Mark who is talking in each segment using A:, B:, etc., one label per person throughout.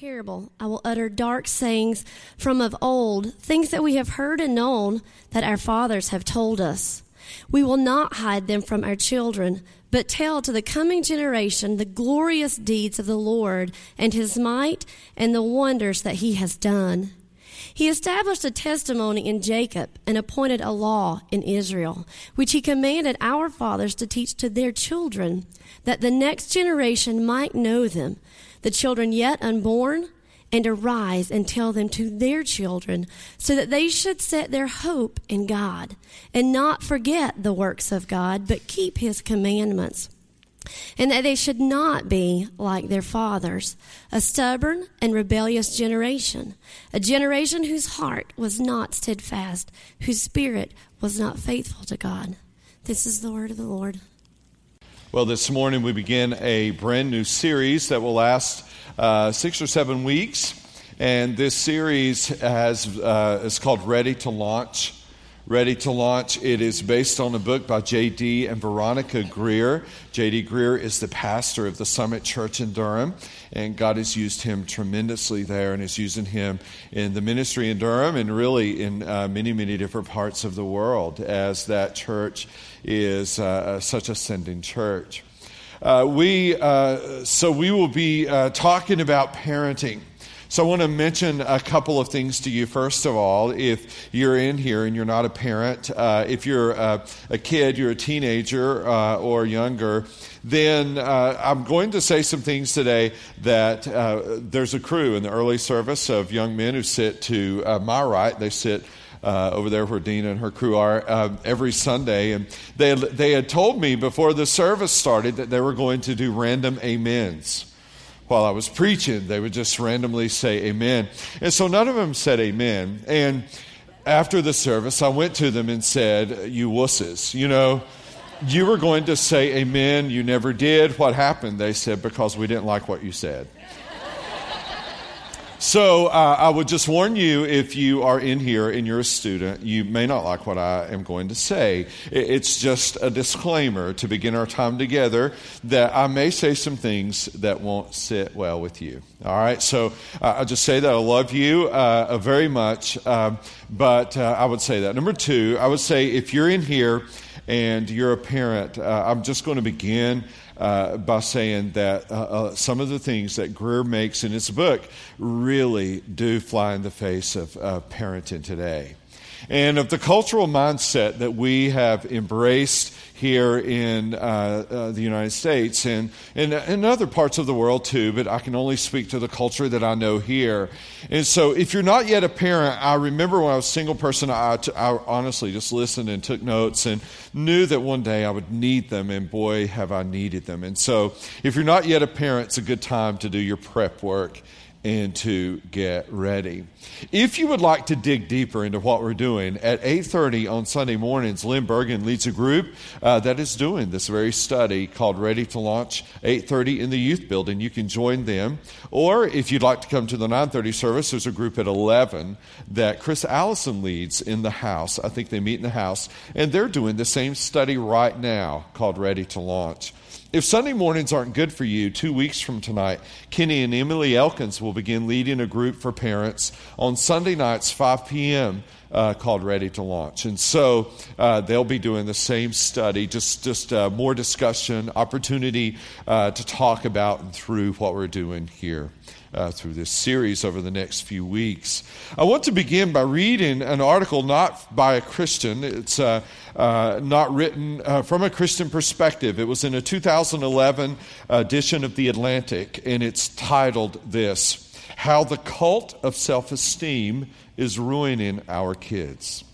A: parable, I will utter dark sayings from of old, things that we have heard and known that our fathers have told us. We will not hide them from our children, but tell to the coming generation the glorious deeds of the Lord and his might and the wonders that he has done. He established a testimony in Jacob and appointed a law in Israel, which he commanded our fathers to teach to their children, that the next generation might know them, the children yet unborn, and arise and tell them to their children, so that they should set their hope in God, and not forget the works of God, but keep his commandments and that they should not be like their fathers, a stubborn and rebellious generation, a generation whose heart was not steadfast, whose spirit was not faithful to God. This is the word of the Lord.
B: Well, this morning we begin a brand new series that will last uh, six or seven weeks. And this series has, uh, is called Ready to Launch ready to launch. It is based on a book by J.D. and Veronica Greear. J.D. Greear is the pastor of the Summit Church in Durham, and God has used him tremendously there and is using him in the ministry in Durham and really in uh, many, many different parts of the world as that church is uh, such a sending church. Uh, we, uh, so we will be uh, talking about parenting. So I want to mention a couple of things to you. First of all, if you're in here and you're not a parent, uh, if you're a, a, kid, you're a teenager uh, or younger, then uh, I'm going to say some things today that uh, there's a crew in the early service of young men who sit to uh, my right. They sit uh, over there where Dina and her crew are uh, every Sunday. And they they had told me before the service started that they were going to do random amens while I was preaching, they would just randomly say amen. And so none of them said amen. And after the service, I went to them and said, You wusses, you know, you were going to say amen. You never did. What happened? They said, Because we didn't like what you said. So uh, I would just warn you if you are in here and you're a student, you may not like what I am going to say. It's just a disclaimer to begin our time together that I may say some things that won't sit well with you. All right, so uh, I'll just say that I love you uh, very much, um, but uh, I would say that. Number two, I would say if you're in here and you're a parent, uh, I'm just going to begin uh, by saying that uh, uh, some of the things that Greear makes in his book really do fly in the face of parenting today. And of the cultural mindset that we have embraced here in uh, uh, the United States and in other parts of the world too, but I can only speak to the culture that I know here. And so, if you're not yet a parent, I remember when I was a single person, I, I honestly just listened and took notes and knew that one day I would need them, and boy, have I needed them. And so, if you're not yet a parent, it's a good time to do your prep work and to get ready. If you would like to dig deeper into what we're doing, at 8.30 on Sunday mornings, Lynn Bergen leads a group uh, that is doing this very study called Ready to Launch, 8.30 in the youth building. You can join them. Or if you'd like to come to the 9.30 service, there's a group at 11 that Chris Allison leads in the house. I think they meet in the house. And they're doing the same study right now called Ready to Launch. If Sunday mornings aren't good for you, two weeks from tonight, Kenny and Emily Elkins will begin leading a group for parents on Sunday nights, 5 p.m., uh, called Ready to Launch. And so uh, they'll be doing the same study, just, just uh, more discussion, opportunity uh, to talk about and through what we're doing here uh, through this series over the next few weeks. I want to begin by reading an article not by a Christian. It's uh, uh, not written uh, from a Christian perspective. It was in a 2011 edition of The Atlantic, and it's titled This How the Cult of Self Esteem is Ruining Our Kids.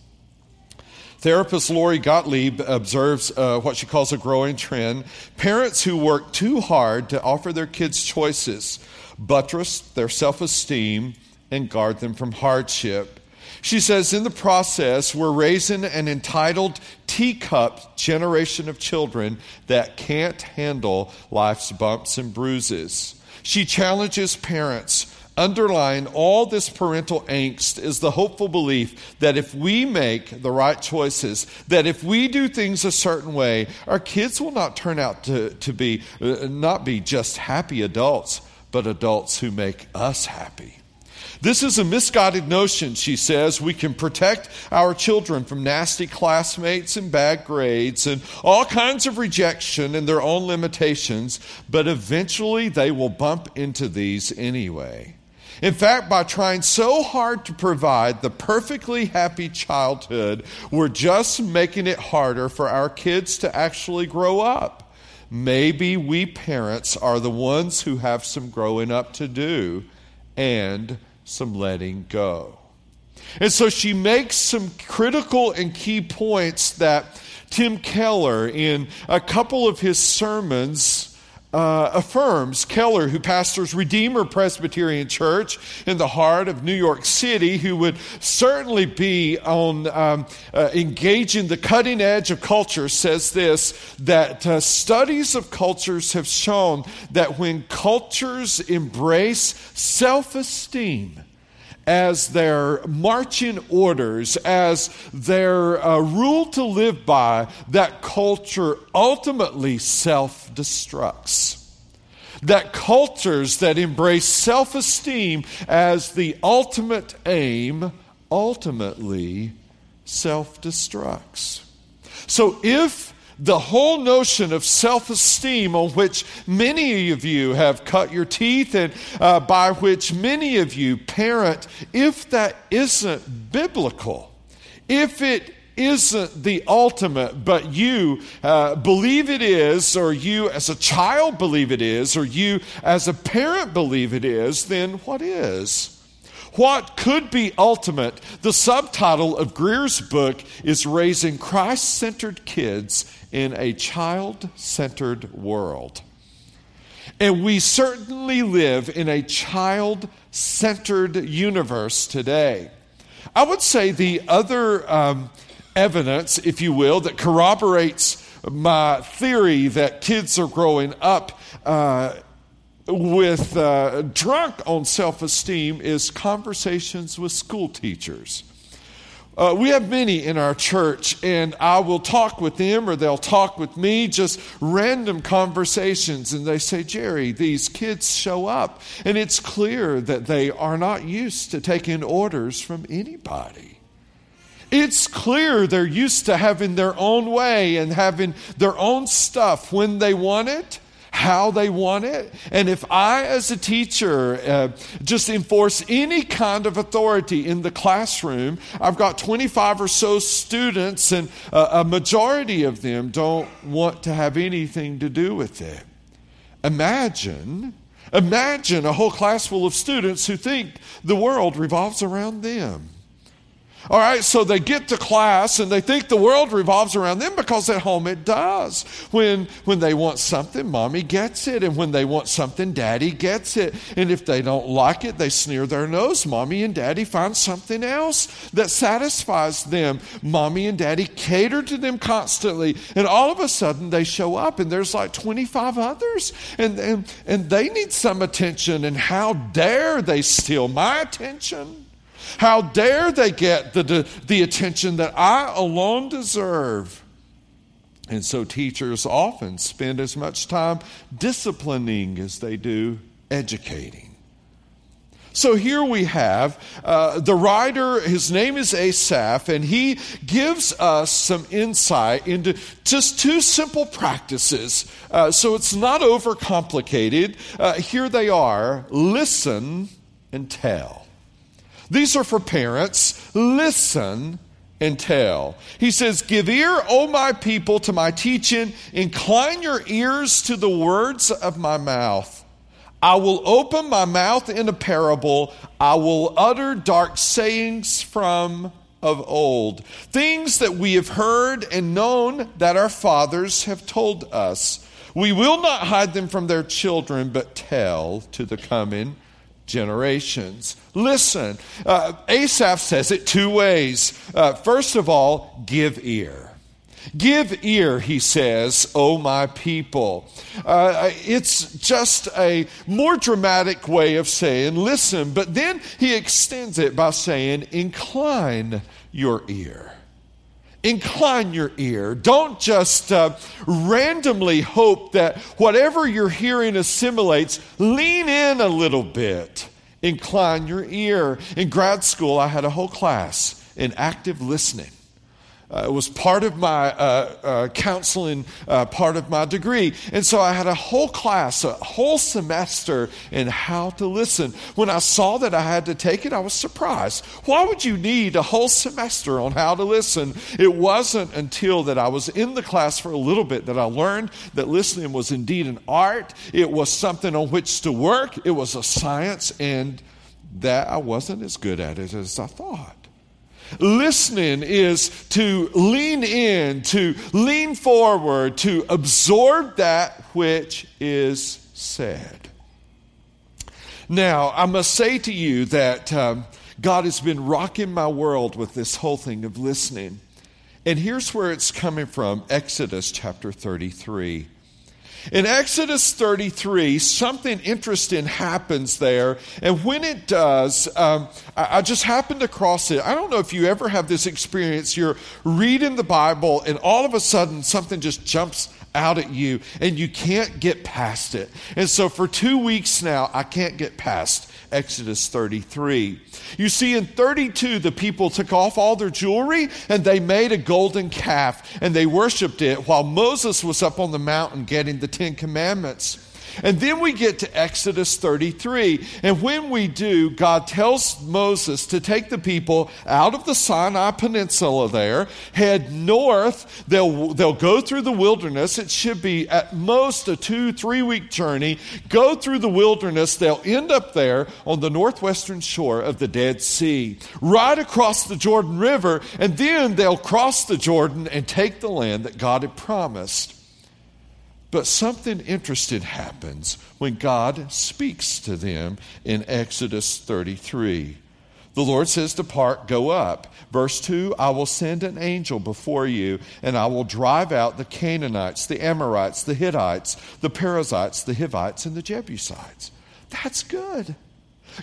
B: Therapist Lori Gottlieb observes uh, what she calls a growing trend. Parents who work too hard to offer their kids choices buttress their self esteem, and guard them from hardship. She says, in the process, we're raising an entitled teacup generation of children that can't handle life's bumps and bruises. She challenges parents. Underlying all this parental angst is the hopeful belief that if we make the right choices, that if we do things a certain way, our kids will not turn out to, to be, uh, not be just happy adults, but adults who make us happy. This is a misguided notion, she says. We can protect our children from nasty classmates and bad grades and all kinds of rejection and their own limitations, but eventually they will bump into these anyway. In fact, by trying so hard to provide the perfectly happy childhood, we're just making it harder for our kids to actually grow up. Maybe we parents are the ones who have some growing up to do and some letting go. And so she makes some critical and key points that Tim Keller, in a couple of his sermons, uh, affirms Keller, who pastors Redeemer Presbyterian Church in the heart of New York City, who would certainly be on um, uh, engaging the cutting edge of culture, says this that uh, studies of cultures have shown that when cultures embrace self esteem, as their marching orders, as their uh, rule to live by, that culture ultimately self destructs. That cultures that embrace self esteem as the ultimate aim ultimately self destructs. So if the whole notion of self esteem, on which many of you have cut your teeth and uh, by which many of you parent, if that isn't biblical, if it isn't the ultimate, but you uh, believe it is, or you as a child believe it is, or you as a parent believe it is, then what is? What could be ultimate? The subtitle of Greear's book is Raising Christ Centered Kids in a Child Centered World. And we certainly live in a child centered universe today. I would say the other um, evidence, if you will, that corroborates my theory that kids are growing up uh, with uh, drunk on self esteem is conversations with school teachers. Uh, we have many in our church, and I will talk with them or they'll talk with me, just random conversations. And they say, Jerry, these kids show up, and it's clear that they are not used to taking orders from anybody. It's clear they're used to having their own way and having their own stuff when they want it how they want it. And if I, as a teacher, uh, just enforce any kind of authority in the classroom, I've got 25 or so students, and a, a majority of them don't want to have anything to do with it. Imagine. Imagine a whole class full of students who think the world revolves around them. All right, so they get to class and they think the world revolves around them because at home it does. When, when they want something, mommy gets it. And when they want something, daddy gets it. And if they don't like it, they sneer their nose. Mommy and daddy find something else that satisfies them. Mommy and daddy cater to them constantly. And all of a sudden they show up and there's like 25 others and, and, and they need some attention. And how dare they steal my attention? How dare they get the, the attention that I alone deserve? And so teachers often spend as much time disciplining as they do educating. So here we have uh, the writer, his name is Asaph, and he gives us some insight into just two simple practices. Uh, so it's not overcomplicated. Uh, here they are listen and tell. These are for parents. Listen and tell. He says, Give ear, O my people, to my teaching. Incline your ears to the words of my mouth. I will open my mouth in a parable. I will utter dark sayings from of old, things that we have heard and known that our fathers have told us. We will not hide them from their children, but tell to the coming generations. Listen, uh, Asaph says it two ways. Uh, first of all, give ear. Give ear, he says, O my people. Uh, it's just a more dramatic way of saying listen, but then he extends it by saying incline your ear. Incline your ear. Don't just uh, randomly hope that whatever you're hearing assimilates. Lean in a little bit. Incline your ear. In grad school, I had a whole class in active listening. Uh, it was part of my uh, uh, counseling, uh, part of my degree. And so I had a whole class, a whole semester in how to listen. When I saw that I had to take it, I was surprised. Why would you need a whole semester on how to listen? It wasn't until that I was in the class for a little bit that I learned that listening was indeed an art. It was something on which to work. It was a science, and that I wasn't as good at it as I thought. Listening is to lean in, to lean forward, to absorb that which is said. Now, I must say to you that um, God has been rocking my world with this whole thing of listening. And here's where it's coming from Exodus chapter 33. In Exodus 33, something interesting happens there. And when it does, um, I, I, just happened across it. I don't know if you ever have this experience. You're reading the Bible, and all of a sudden, something just jumps out at you, and you can't get past it. And so, for two weeks now, I can't get past Exodus 33. You see, in 32, the people took off all their jewelry and they made a golden calf and they worshiped it while Moses was up on the mountain getting the Ten Commandments. And then we get to Exodus 33. And when we do, God tells Moses to take the people out of the Sinai Peninsula there, head north. They'll, they'll go through the wilderness. It should be at most a two, three week journey. Go through the wilderness. They'll end up there on the northwestern shore of the Dead Sea, right across the Jordan River. And then they'll cross the Jordan and take the land that God had promised. But something interesting happens when God speaks to them in Exodus 33. The Lord says, Depart, go up. Verse 2 I will send an angel before you, and I will drive out the Canaanites, the Amorites, the Hittites, the Perizzites, the Hivites, and the Jebusites. That's good.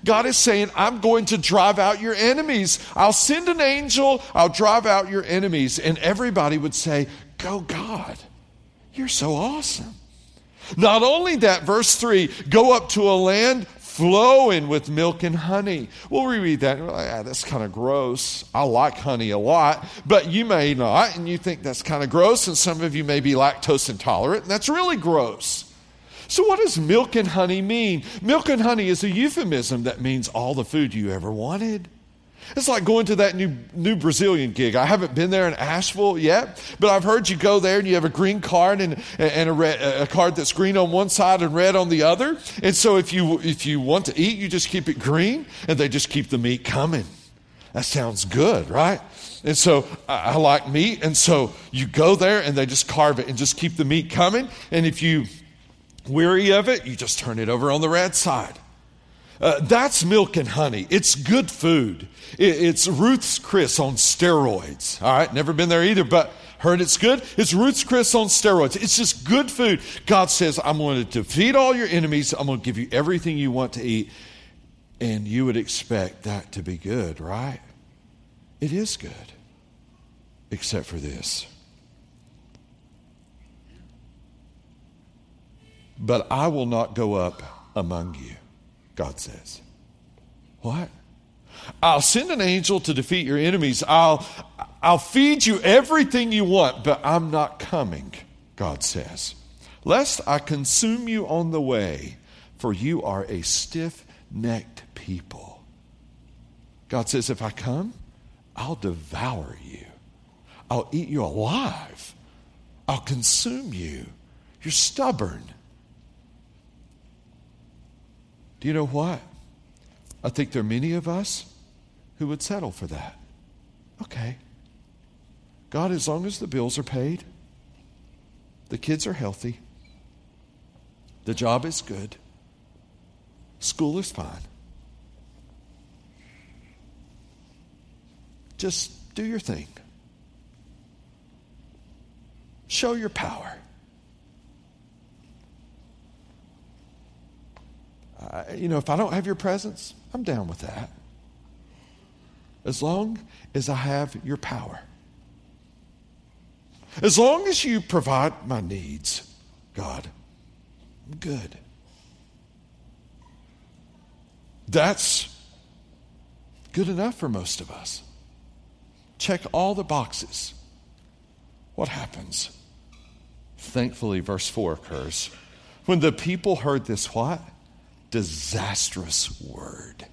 B: God is saying, I'm going to drive out your enemies. I'll send an angel, I'll drive out your enemies. And everybody would say, Go, God. You're so awesome. Not only that, verse 3 go up to a land flowing with milk and honey. Well, we read that and we're like, ah, that's kind of gross. I like honey a lot, but you may not, and you think that's kind of gross, and some of you may be lactose intolerant, and that's really gross. So, what does milk and honey mean? Milk and honey is a euphemism that means all the food you ever wanted. It's like going to that new, new Brazilian gig. I haven't been there in Asheville yet, but I've heard you go there and you have a green card and, and a, red, a card that's green on one side and red on the other. And so if you, if you want to eat, you just keep it green and they just keep the meat coming. That sounds good, right? And so I, I like meat. And so you go there and they just carve it and just keep the meat coming. And if you weary of it, you just turn it over on the red side. Uh, that's milk and honey. It's good food. It, it's Ruth's Chris on steroids. All right, never been there either, but heard it's good. It's Ruth's Chris on steroids. It's just good food. God says, I'm going to defeat all your enemies. I'm going to give you everything you want to eat. And you would expect that to be good, right? It is good, except for this. But I will not go up among you. God says. What? I'll send an angel to defeat your enemies. I'll, I'll feed you everything you want, but I'm not coming, God says. Lest I consume you on the way, for you are a stiff necked people. God says, if I come, I'll devour you. I'll eat you alive. I'll consume you. You're stubborn. Do you know what? I think there are many of us who would settle for that. Okay. God, as long as the bills are paid, the kids are healthy, the job is good, school is fine. Just do your thing. Show your power. Uh, you know, if I don't have your presence, I'm down with that. As long as I have your power. As long as you provide my needs, God, I'm good. That's good enough for most of us. Check all the boxes. What happens? Thankfully, verse 4 occurs. When the people heard this, what? Disastrous word.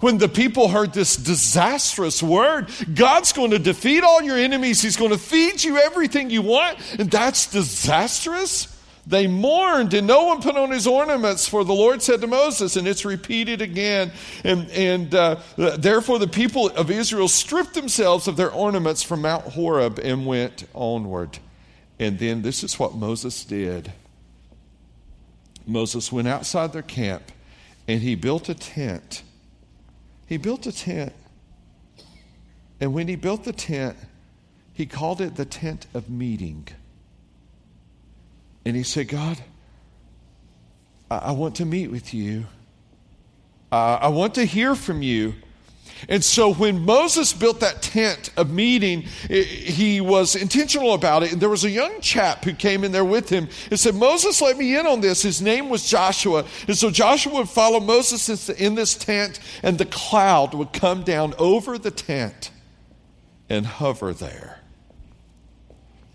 B: When the people heard this disastrous word, God's going to defeat all your enemies. He's going to feed you everything you want, and that's disastrous. They mourned, and no one put on his ornaments, for the Lord said to Moses, and it's repeated again. And, and uh, therefore, the people of Israel stripped themselves of their ornaments from Mount Horeb and went onward. And then this is what Moses did Moses went outside their camp and he built a tent. He built a tent. And when he built the tent, he called it the tent of meeting. And he said, God, I, I want to meet with you. I want to hear from you. And so when Moses built that tent of meeting, it, he was intentional about it. And there was a young chap who came in there with him and said, Moses, let me in on this. His name was Joshua. And so Joshua would follow Moses in this tent, and the cloud would come down over the tent and hover there.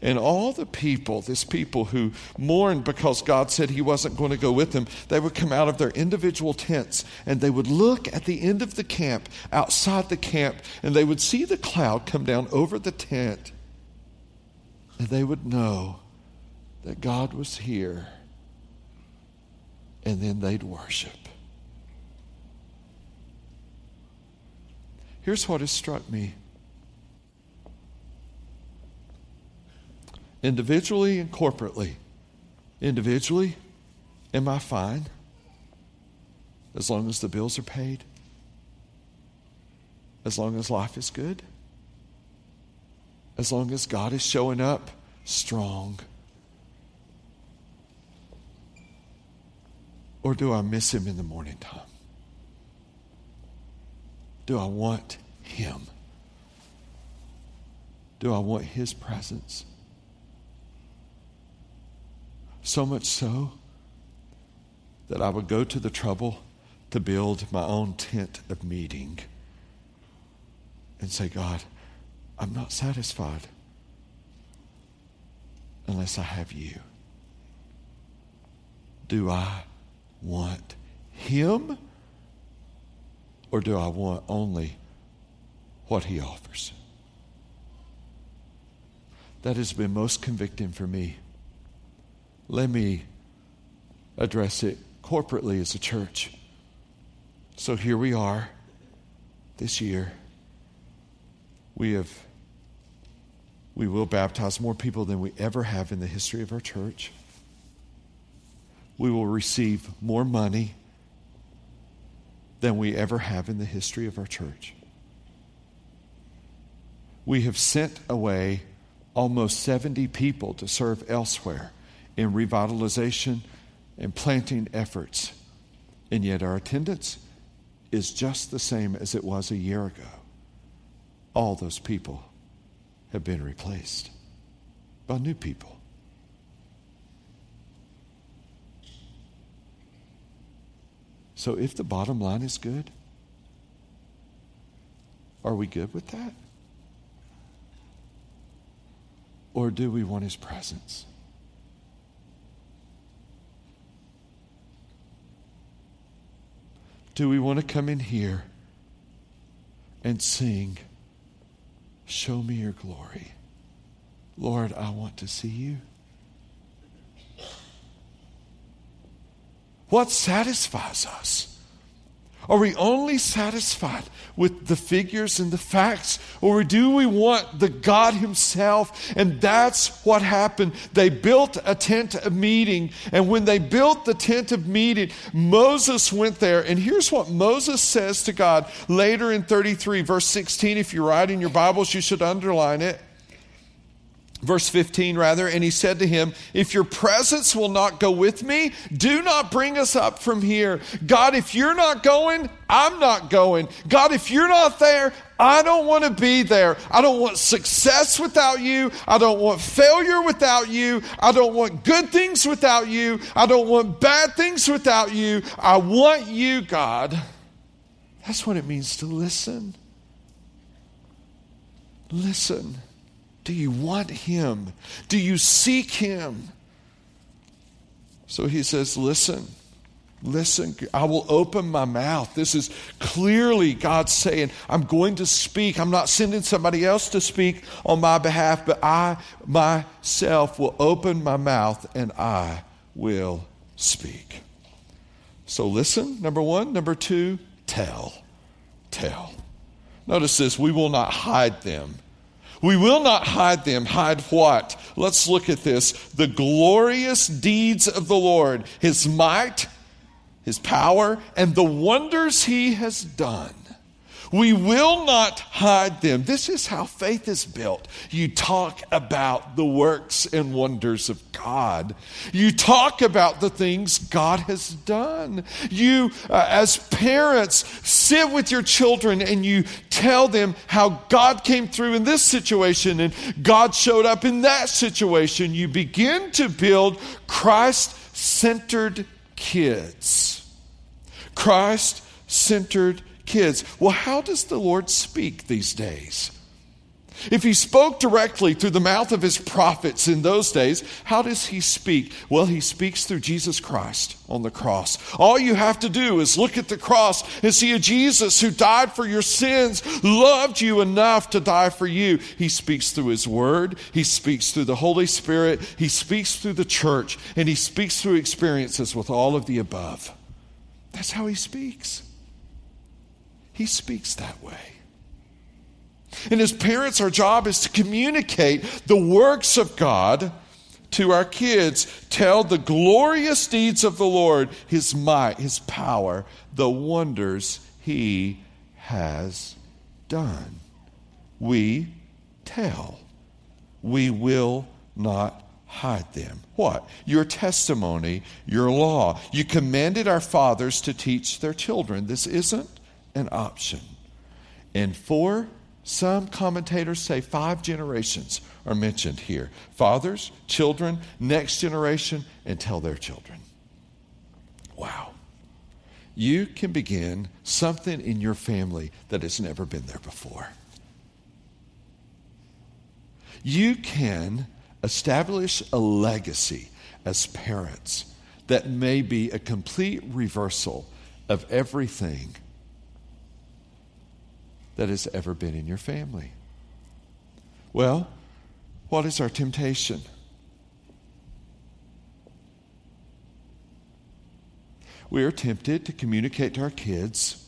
B: And all the people, this people who mourned because God said He wasn't going to go with them, they would come out of their individual tents and they would look at the end of the camp, outside the camp, and they would see the cloud come down over the tent. And they would know that God was here. And then they'd worship. Here's what has struck me. Individually and corporately. Individually, am I fine? As long as the bills are paid? As long as life is good? As long as God is showing up strong? Or do I miss Him in the morning time? Do I want Him? Do I want His presence? So much so that I would go to the trouble to build my own tent of meeting and say, God, I'm not satisfied unless I have you. Do I want Him or do I want only what He offers? That has been most convicting for me let me address it corporately as a church. So here we are this year. We have we will baptize more people than we ever have in the history of our church. We will receive more money than we ever have in the history of our church. We have sent away almost 70 people to serve elsewhere in revitalization and planting efforts. And yet our attendance is just the same as it was a year ago. All those people have been replaced by new people. So if the bottom line is good, are we good with that? Or do we want his presence? Do we want to come in here and sing, Show me your glory? Lord, I want to see you. What satisfies us? Are we only satisfied with the figures and the facts? Or do we want the God Himself? And that's what happened. They built a tent of meeting. And when they built the tent of meeting, Moses went there. And here's what Moses says to God later in 33, verse 16. If you write in your Bibles, you should underline it. Verse 15 rather, and he said to him, If your presence will not go with me, do not bring us up from here. God, if you're not going, I'm not going. God, if you're not there, I don't want to be there. I don't want success without you. I don't want failure without you. I don't want good things without you. I don't want bad things without you. I want you, God. That's what it means to listen. Listen. Do you want Him? Do you seek Him? So he says, Listen. Listen, I will open my mouth. This is clearly God saying, I'm going to speak. I'm not sending somebody else to speak on my behalf, but I myself will open my mouth and I will speak. So listen, number one. Number two, tell. Tell. Notice this we will not hide them. We will not hide them. Hide what? Let's look at this. The glorious deeds of the Lord, his might his power, and the wonders he has done. We will not hide them. This is how faith is built. You talk about the works and wonders of God. You talk about the things God has done. You, uh, as parents, sit with your children and you tell them how God came through in this situation and God showed up in that situation. You begin to build Christ centered kids. Christ centered kids. Well, how does the Lord speak these days? If he spoke directly through the mouth of his prophets in those days, how does he speak? Well, he speaks through Jesus Christ on the cross. All you have to do is look at the cross and see a Jesus who died for your sins, loved you enough to die for you. He speaks through his word, he speaks through the Holy Spirit, he speaks through the church, and he speaks through experiences with all of the above. That's how he speaks. He speaks that way. And as parents, our job is to communicate the works of God to our kids. Tell the glorious deeds of the Lord, his might, his power, the wonders he has done. We tell. We will not hide them. What? Your testimony, your law. You commanded our fathers to teach their children. This isn't an option. And four, some commentators say five generations are mentioned here fathers, children, next generation, and tell their children. Wow. You can begin something in your family that has never been there before. You can establish a legacy as parents that may be a complete reversal of everything that has ever been in your family. Well, what is our temptation? We are tempted to communicate to our kids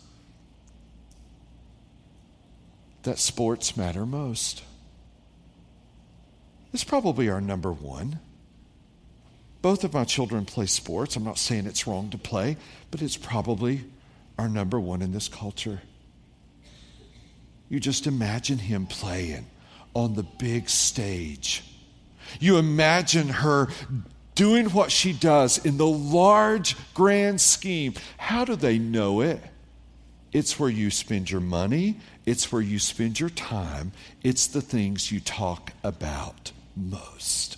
B: that sports matter most. It's probably our number one. Both of my children play sports. I'm not saying it's wrong to play, but it's probably our number one in this culture. You just imagine him playing on the big stage. You imagine her doing what she does in the large, grand scheme. How do they know it? It's where you spend your money, it's where you spend your time, it's the things you talk about most.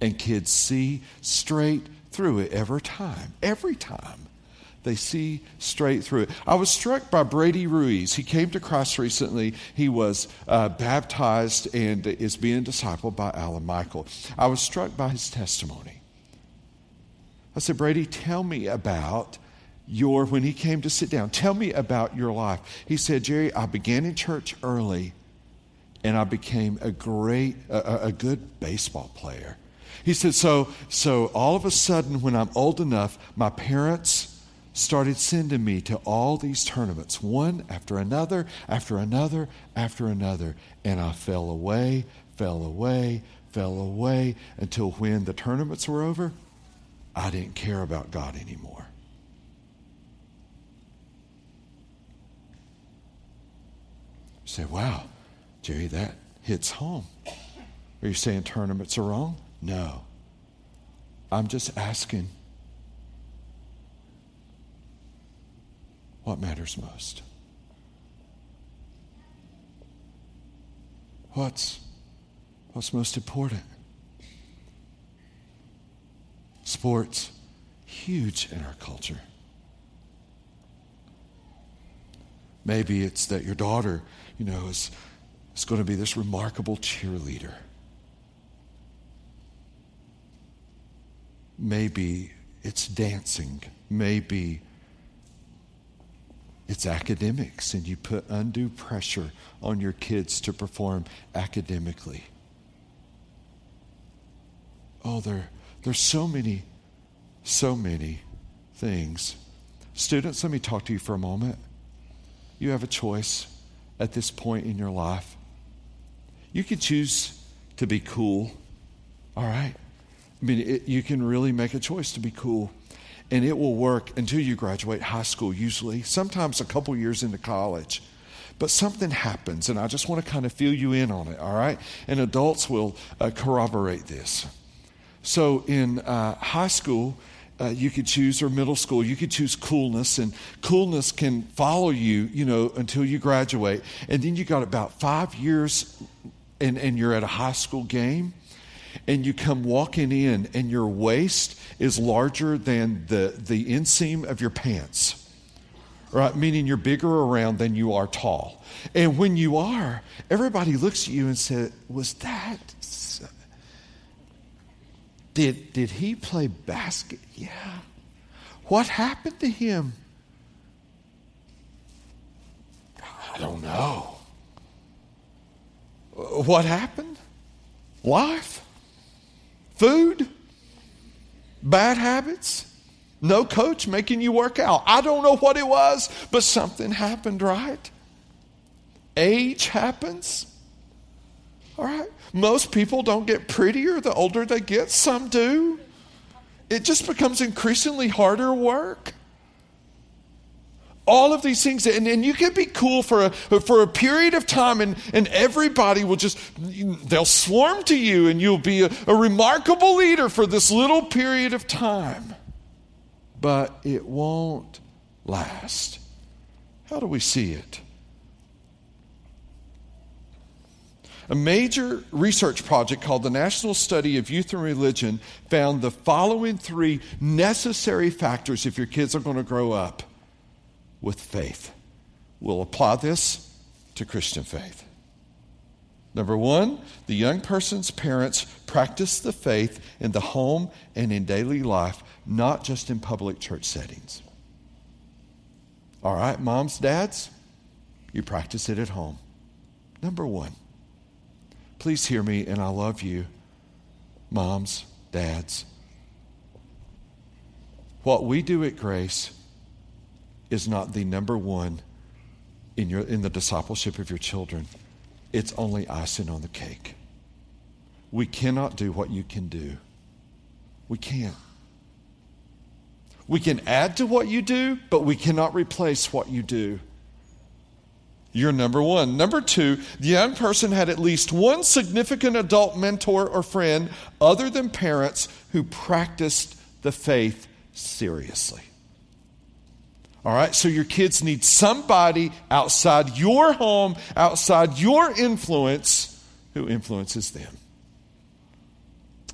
B: And kids see straight through it every time. Every time. They see straight through it. I was struck by Brady Ruiz. He came to Christ recently. He was uh, baptized and is being discipled by Alan Michael. I was struck by his testimony. I said, Brady, tell me about your, when he came to sit down, tell me about your life. He said, Jerry, I began in church early and I became a great, a, a good baseball player. He said, so, so all of a sudden, when I'm old enough, my parents started sending me to all these tournaments, one after another, after another, after another. And I fell away, fell away, fell away until when the tournaments were over, I didn't care about God anymore. You say, wow, Jerry, that hits home. Are you saying tournaments are wrong? No. I'm just asking what matters most. What's, what's most important? Sports, huge in our culture. Maybe it's that your daughter, you know, is, is going to be this remarkable cheerleader. Maybe it's dancing. Maybe it's academics, and you put undue pressure on your kids to perform academically. Oh, there, there's so many, so many things. Students, let me talk to you for a moment. You have a choice at this point in your life. You can choose to be cool, all right? I mean, it, you can really make a choice to be cool. And it will work until you graduate high school, usually, sometimes a couple years into college. But something happens, and I just want to kind of fill you in on it, all right? And adults will uh, corroborate this. So in uh, high school, uh, you could choose, or middle school, you could choose coolness, and coolness can follow you, you know, until you graduate. And then you got about five years, and, and you're at a high school game, and you come walking in, and your waist is larger than the, the inseam of your pants. Right? Meaning you're bigger around than you are tall. And when you are, everybody looks at you and says, Was that did, did he play basket? Yeah. What happened to him? I don't know. What happened? Life? Food? Bad habits? No coach making you work out. I don't know what it was, but something happened, right? Age happens. All right? Most people don't get prettier the older they get, some do. It just becomes increasingly harder work. All of these things, and, and you can be cool for a, for a period of time, and, and everybody will just, they'll swarm to you, and you'll be a, a remarkable leader for this little period of time. But it won't last. How do we see it? A major research project called the National Study of Youth and Religion found the following three necessary factors if your kids are going to grow up with faith. We'll apply this to Christian faith. Number one, the young person's parents practice the faith in the home and in daily life, not just in public church settings. All right, moms, dads, you practice it at home. Number one. Please hear me, and I love you, moms, dads. What we do at Grace is not the number one in, your, in the discipleship of your children. It's only icing on the cake. We cannot do what you can do. We can't. We can add to what you do, but we cannot replace what you do. You're number one. Number two, the young person had at least one significant adult mentor or friend other than parents who practiced the faith seriously. All right, so your kids need somebody outside your home, outside your influence, who influences them.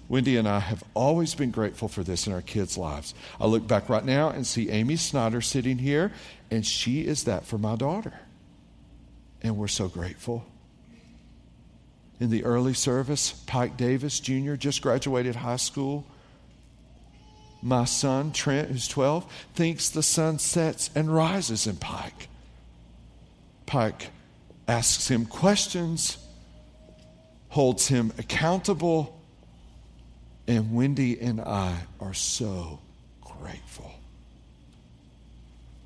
B: Wendy and I have always been grateful for this in our kids' lives. I look back right now and see Amy Snyder sitting here, and she is that for my daughter. And we're so grateful. In the early service, Pike Davis Jr. just graduated high school. My son, Trent, who's 12, thinks the sun sets and rises in Pike. Pike asks him questions, holds him accountable, and Wendy and I are so grateful.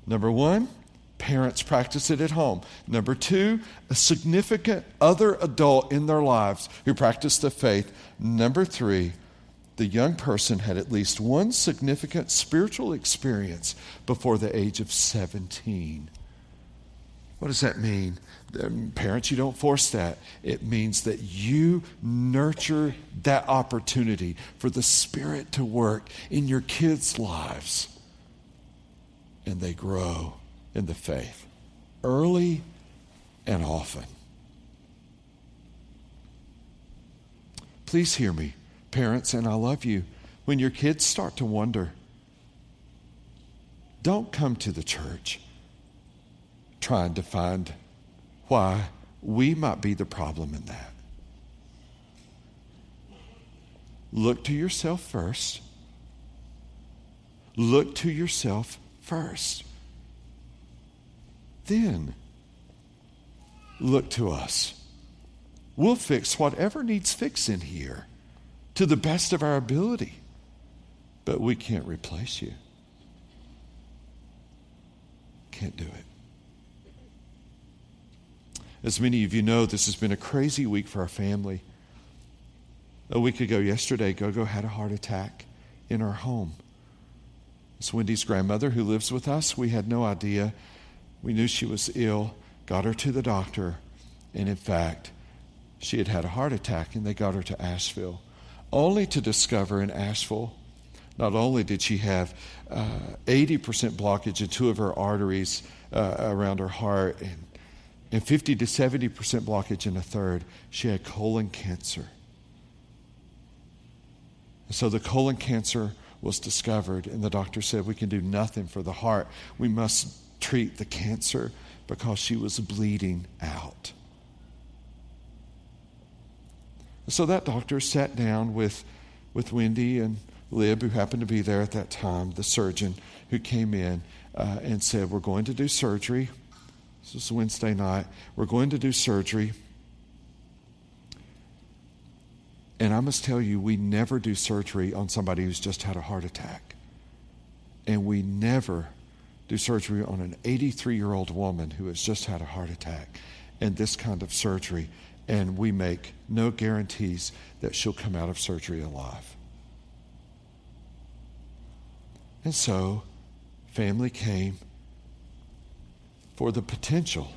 B: Number one, Parents practice it at home. Number two, a significant other adult in their lives who practice the faith. Number three, the young person had at least one significant spiritual experience before the age of 17. What does that mean? Um, parents, you don't force that. It means that you nurture that opportunity for the Spirit to work in your kids' lives. And they grow in the faith early and often. Please hear me, parents, and I love you. When your kids start to wonder, don't come to the church trying to find why we might be the problem in that. Look to yourself first. Look to yourself first. Then look to us. We'll fix whatever needs fixing here to the best of our ability, but we can't replace you. Can't do it. As many of you know, this has been a crazy week for our family. A week ago, yesterday, Gogo had a heart attack in our home. It's Wendy's grandmother who lives with us. We had no idea. We knew she was ill, got her to the doctor, and in fact, she had had a heart attack, and they got her to Asheville, only to discover in Asheville not only did she have uh, 80% blockage in two of her arteries uh, around her heart and and 50 to 70% blockage in a third, she had colon cancer. so the colon cancer was discovered, and the doctor said, We can do nothing for the heart. We must treat the cancer because she was bleeding out. So that doctor sat down with, with Wendy and Lib, who happened to be there at that time, the surgeon who came in uh, and said, We're going to do surgery. This is Wednesday night. We're going to do surgery. And I must tell you, we never do surgery on somebody who's just had a heart attack. And we never do surgery on an 83 year old woman who has just had a heart attack and this kind of surgery. And we make no guarantees that she'll come out of surgery alive. And so, family came for the potential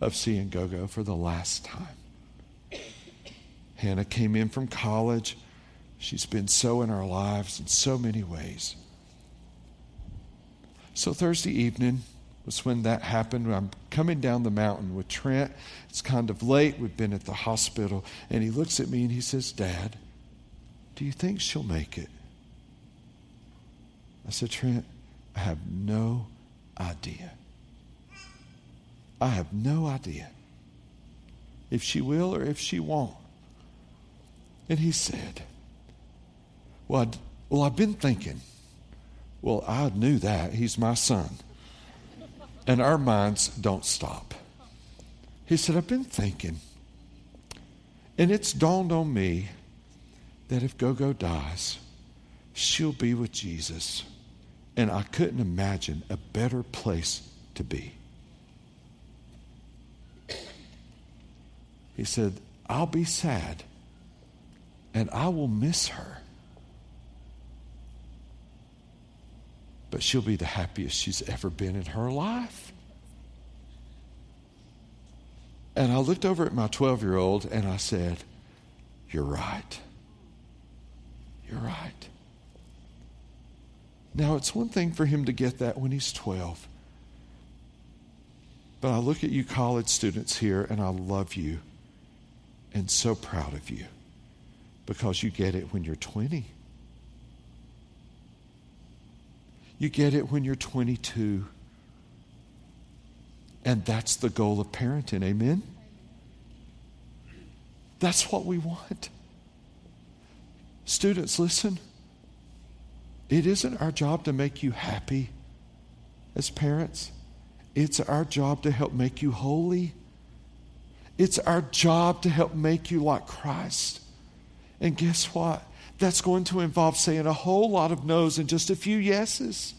B: of seeing Gogo for the last time. Hannah came in from college. She's been so in our lives in so many ways. So Thursday evening was when that happened. I'm coming down the mountain with Trent. It's kind of late. We've been at the hospital. And he looks at me and he says, Dad, do you think she'll make it? I said, Trent, I have no idea. I have no idea if she will or if she won't. And he said, Well, I'd, well, I've been thinking. Well, I knew that. He's my son. And our minds don't stop. He said, I've been thinking. And it's dawned on me that if Gogo dies, she'll be with Jesus. And I couldn't imagine a better place to be. He said, I'll be sad and I will miss her. But she'll be the happiest she's ever been in her life. And I looked over at my 12 year old and I said, You're right. You're right. Now, it's one thing for him to get that when he's 12. But I look at you college students here and I love you and so proud of you because you get it when you're 20. You get it when you're 22. And that's the goal of parenting. Amen? That's what we want. Students, listen. It isn't our job to make you happy as parents, it's our job to help make you holy. It's our job to help make you like Christ. And guess what? That's going to involve saying a whole lot of no's and just a few yeses.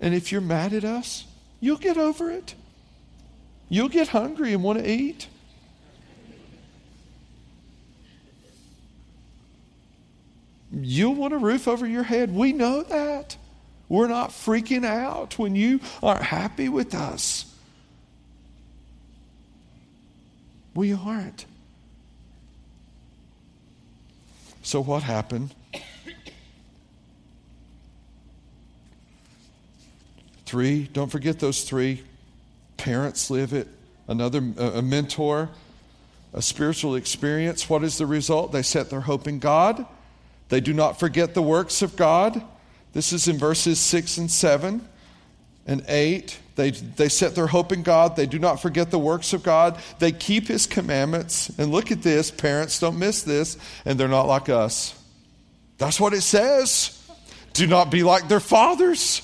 B: And if you're mad at us, you'll get over it. You'll get hungry and want to eat. You'll want a roof over your head. We know that. We're not freaking out when you aren't happy with us. We aren't. So, what happened? Three, don't forget those three. Parents live it, another, uh, a mentor, a spiritual experience. What is the result? They set their hope in God. They do not forget the works of God. This is in verses 6 and 7 and 8. They, they set their hope in God. They do not forget the works of God. They keep His commandments. And look at this, parents, don't miss this. And they're not like us. That's what it says. Do not be like their fathers.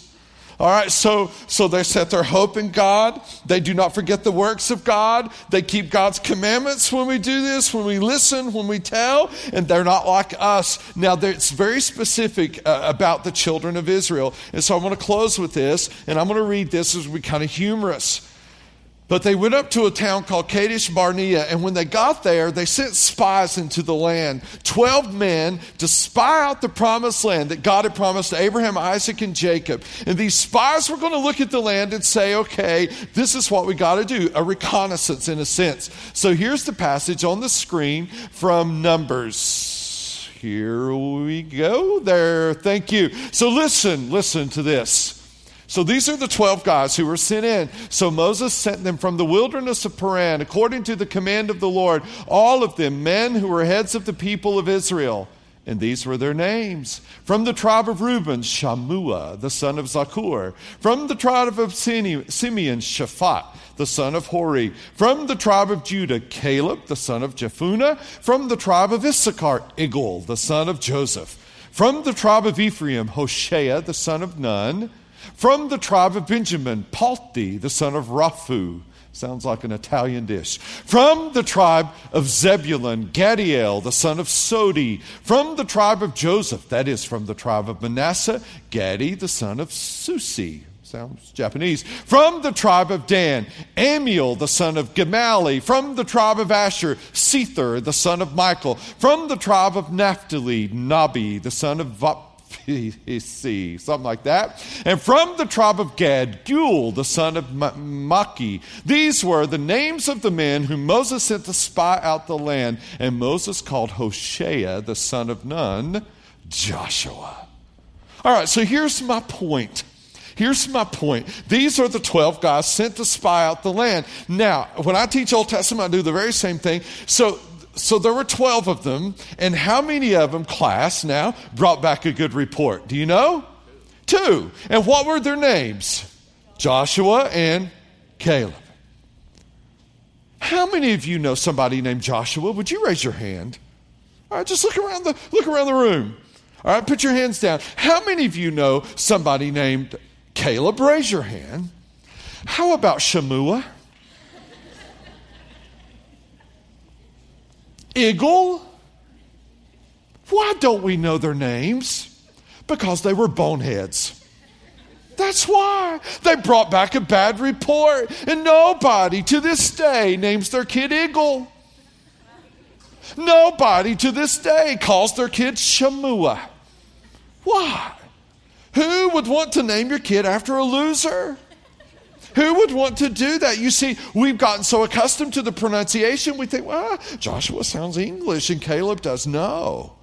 B: All right, so, so they set their hope in God. They do not forget the works of God. They keep God's commandments when we do this, when we listen, when we tell, and they're not like us. Now, it's very specific uh, about the children of Israel. And so I want to close with this, and I'm going to read this as we kind of humorous. But they went up to a town called Kadesh Barnea, and when they got there, they sent spies into the land, 12 men, to spy out the promised land that God had promised to Abraham, Isaac, and Jacob. And these spies were going to look at the land and say, okay, this is what we got to do a reconnaissance in a sense. So here's the passage on the screen from Numbers. Here we go there. Thank you. So listen, listen to this. So these are the 12 guys who were sent in. So Moses sent them from the wilderness of Paran, according to the command of the Lord, all of them men who were heads of the people of Israel. And these were their names. From the tribe of Reuben, Shammua, the son of Zaccur. From the tribe of Simeon, Shaphat, the son of Hori. From the tribe of Judah, Caleb, the son of Jephunneh. From the tribe of Issachar, Igal, the son of Joseph. From the tribe of Ephraim, Hoshea, the son of Nun. From the tribe of Benjamin, Palti, the son of Raphu. Sounds like an Italian dish. From the tribe of Zebulun, Gaddiel, the son of Sodi. From the tribe of Joseph, that is, from the tribe of Manasseh, Gaddi, the son of Susi. Sounds Japanese. From the tribe of Dan, Ammiel, the son of Gemalli. From the tribe of Asher, Sethur, the son of Michael. From the tribe of Naphtali, Nahbi, the son of Vap C, something like that. And from the tribe of Gad, Gul, the son of Machi. These were the names of the men whom Moses sent to spy out the land. And Moses called Hoshea, the son of Nun, Joshua. All right, so here's my point. Here's my point. These are the 12 guys sent to spy out the land. Now, when I teach Old Testament, I do the very same thing. So so there were 12 of them, and how many of them, class now, brought back a good report? Do you know? Two. And what were their names? Joshua and Caleb. How many of you know somebody named Joshua? Would you raise your hand? All right, just look around the look around the room. All right, put your hands down. How many of you know somebody named Caleb? Raise your hand. How about Shammua? Igal. Why don't we know their names? Because they were boneheads. That's why. They brought back a bad report, and nobody to this day names their kid Igal. Nobody to this day calls their kid Shammua. Why? Who would want to name your kid after a loser? Who would want to do that? You see, we've gotten so accustomed to the pronunciation, we think, well, Joshua sounds English and Caleb does. No.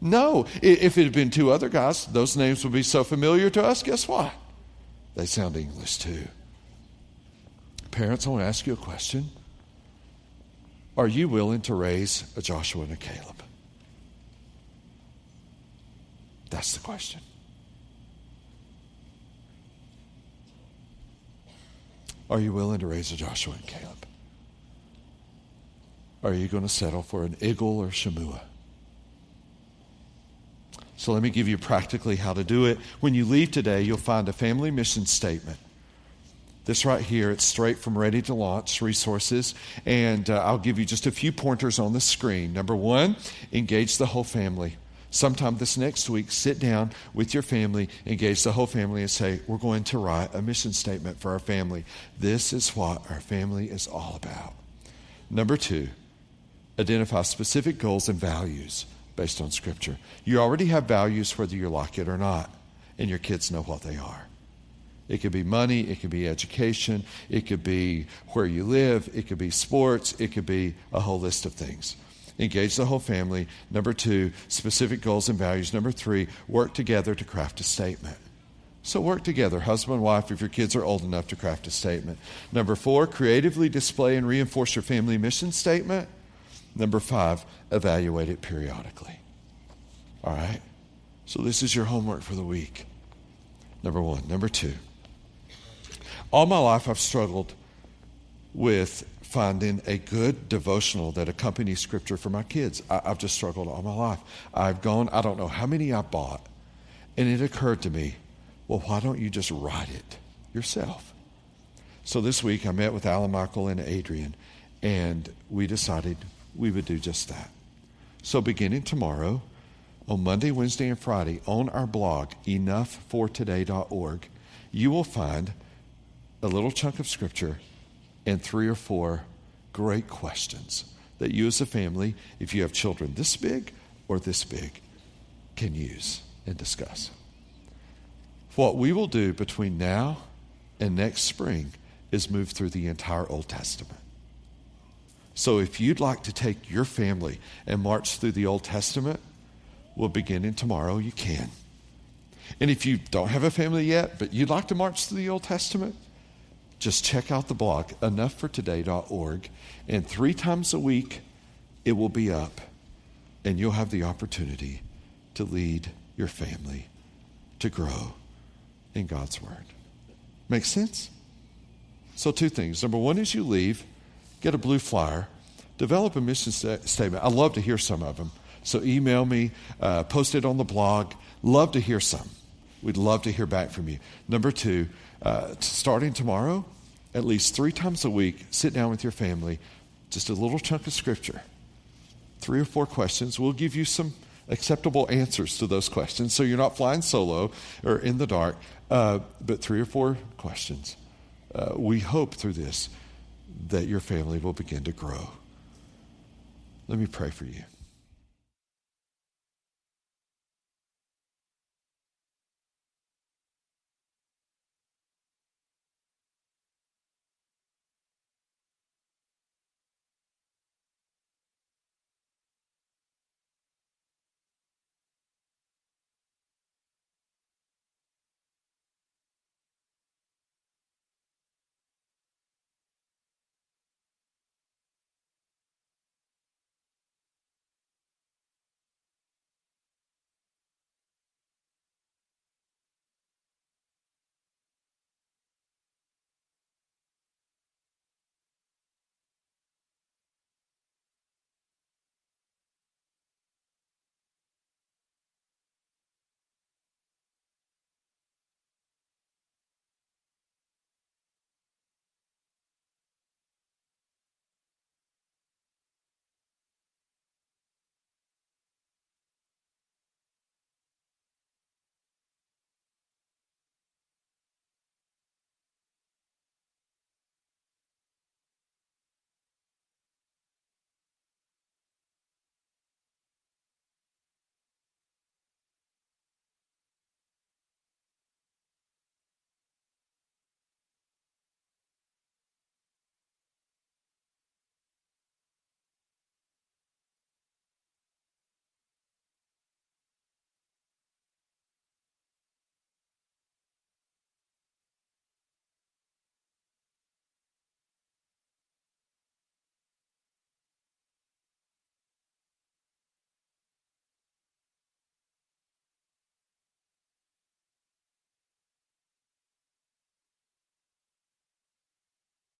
B: No. If it had been two other guys, those names would be so familiar to us. Guess what? They sound English too. Parents, I want to ask you a question. Are you willing to raise a Joshua and a Caleb? That's the question. Are you willing to raise a Joshua and Caleb? Are you going to settle for an Igal or Shemua? So let me give you practically how to do it. When you leave today, you'll find a family mission statement. This right here, it's straight from Ready to Launch Resources, and uh, I'll give you just a few pointers on the screen. Number one, engage the whole family sometime this next week, sit down with your family, engage the whole family, and say, We're going to write a mission statement for our family. This is what our family is all about. Number two, identify specific goals and values based on Scripture. You already have values whether you like it or not. and your kids know what they are. It could be money, it could be education, it could be where you live, it could be sports, it could be a whole list of things. Engage the whole family. Number two, specific goals and values. Number three, work together to craft a statement. So work together, husband and wife, if your kids are old enough to craft a statement. Number four, creatively display and reinforce your family mission statement. Number five, evaluate it periodically. All right? So this is your homework for the week. Number one. Number two, all my life I've struggled with finding a good devotional that accompanies scripture for my kids. I, have just struggled all my life. I've gone, I don't know how many I bought, and it occurred to me, well, why don't you just write it yourself? So this week I met with Alan Michael and Adrian, and we decided we would do just that. So beginning tomorrow, on Monday, Wednesday, and Friday, on our blog, enoughfortoday.org, you will find a little chunk of scripture and three or four great questions that you as a family, if you have children this big or this big, can use and discuss. What we will do between now and next spring is move through the entire Old Testament. So if you'd like to take your family and march through the Old Testament, we'll begin in tomorrow, you can. And if you don't have a family yet, but you'd like to march through the Old Testament, just check out the blog, enoughfortoday.org, and three times a week it will be up, and you'll have the opportunity to lead your family to grow in God's Word. Make sense? So, two things. Number one, as you leave, get a blue flyer, develop a mission st- statement. I love to hear some of them. So, email me, uh, post it on the blog. Love to hear some. We'd love to hear back from you. Number two, uh, starting tomorrow, at least three times a week, sit down with your family, just a little chunk of scripture, three or four questions. We'll give you some acceptable answers to those questions so you're not flying solo or in the dark, uh, but three or four questions. Uh, we hope through this that your family will begin to grow. Let me pray for you.